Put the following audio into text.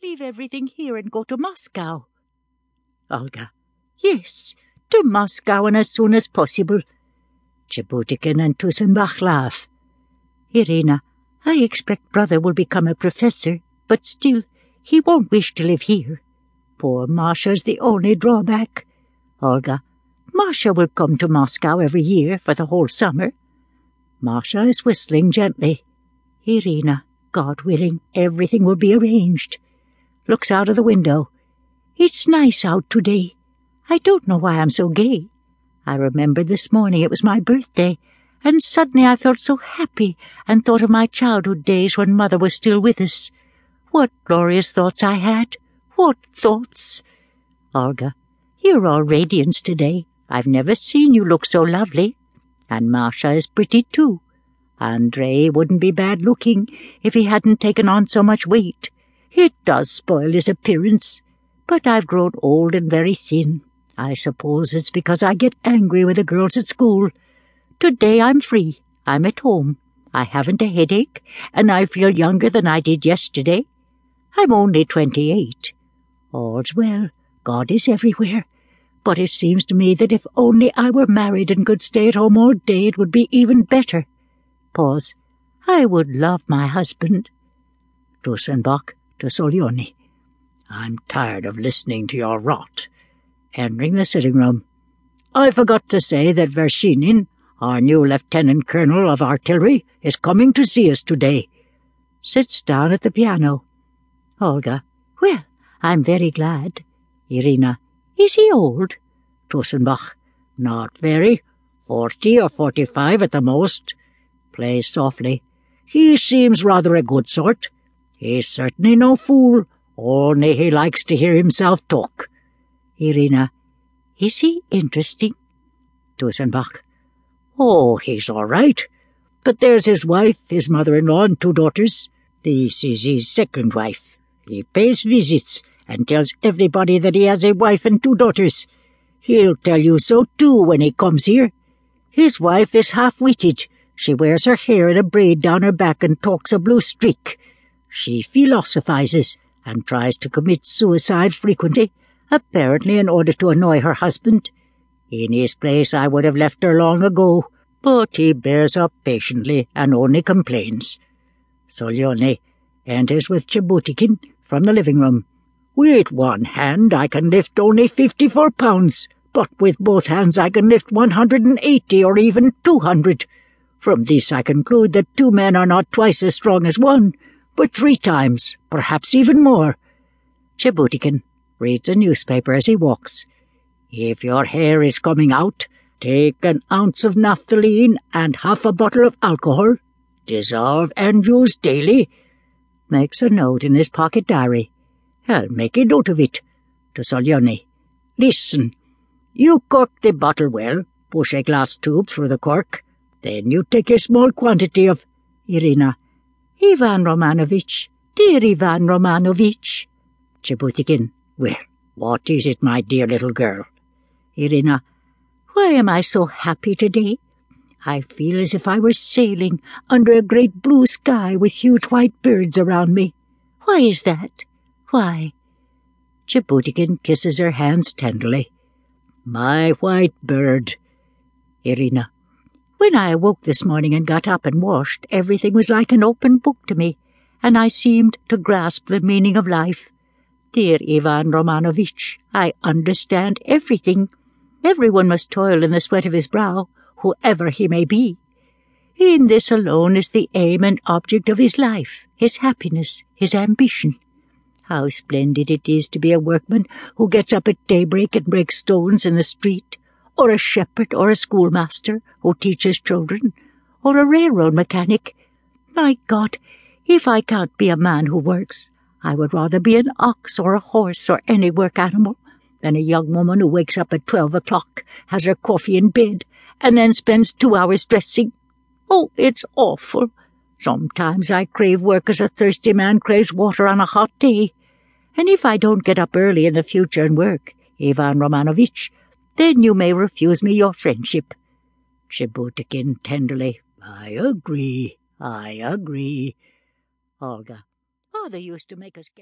Leave everything here and go to Moscow. Olga. Yes, to Moscow and as soon as possible. Chebutykin and Tusenbach laugh. Irina. I expect brother will become a professor, but still, he won't wish to live here. Poor Masha's the only drawback. Olga. Masha will come to Moscow every year for the whole summer. Masha is whistling gently. Irina, God willing, everything will be arranged. Looks out of the window. It's nice out today. I don't know why I'm so gay. I remembered this morning it was my birthday, and suddenly I felt so happy and thought of my childhood days when mother was still with us. What glorious thoughts I had! What thoughts! Olga, you're all radiance today. I've never seen you look so lovely. And Masha is pretty too. Andrei wouldn't be bad looking if he hadn't taken on so much weight. It does spoil his appearance. But I've grown old and very thin. I suppose it's because I get angry with the girls at school. Today I'm free. I'm at home. I haven't a headache, and I feel younger than I did yesterday. I'm only twenty-eight. All's well. God is everywhere. But it seems to me that if only I were married and could stay at home all day, it would be even better. Pause. I would love my husband. Tusenbach to Solyony. I'm tired of listening to your rot. Entering the sitting room. I forgot to say that Vershinin, our new lieutenant colonel of artillery is coming to see us today. Sits down at the piano. Olga. Well, I'm very glad. Irina. Is he old? Tusenbach. Not very. Forty or forty-five at the most. Plays softly. He seems rather a good sort. He's certainly no fool, only he likes to hear himself talk. Irina. Is he interesting? Tusenbach. Oh, he's all right. But there's his wife, his mother-in-law, and two daughters. This is his second wife. He pays visits and tells everybody that he has a wife and two daughters. He'll tell you so, too, when he comes here. His wife is half-witted. She wears her hair in a braid down her back and talks a blue streak. She philosophizes and tries to commit suicide frequently, apparently in order to annoy her husband. In his place I would have left her long ago, but he bears up patiently and only complains. Solyony enters with Chebutykin from the living room. With one hand I can lift only fifty-four pounds, but with both hands I can lift one hundred and eighty or even two hundred. From this I conclude that two men are not twice as strong as one, but three times, perhaps even more. Chebutykin reads a newspaper as he walks. If your hair is coming out, take an ounce of naphthalene and half a bottle of alcohol. Dissolve and use daily. Makes a note in his pocket diary. I'll make a note of it. To Solyony. Listen. You cork the bottle well, push a glass tube through the cork. Then you take a small quantity of... Irina. Ivan Romanovitch, dear Ivan Romanovitch. Chebutykin. Well, what is it, my dear little girl? Irina, why am I so happy today? I feel as if I were sailing under a great blue sky with huge white birds around me. Why is that? Why? Chebutykin kisses her hands tenderly. My white bird. Irina, when I awoke this morning and got up and washed, everything was like an open book to me, and I seemed to grasp the meaning of life. Dear Ivan Romanovitch, I understand everything. Everyone must toil in the sweat of his brow, whoever he may be. In this alone is the aim and object of his life, his happiness, his ambition. How splendid it is to be a workman who gets up at daybreak and breaks stones in the street, or a shepherd or a schoolmaster who teaches children, or a railroad mechanic. My God, if I can't be a man who works, I would rather be an ox or a horse or any work animal than a young woman who wakes up at twelve o'clock, has her coffee in bed, and then spends two hours dressing. Oh, it's awful. Sometimes I crave work as a thirsty man craves water on a hot day. And if I don't get up early in the future and work, Ivan Romanovitch, then you may refuse me your friendship. Chebutykin tenderly, I agree, I agree. Olga, Father used to make us get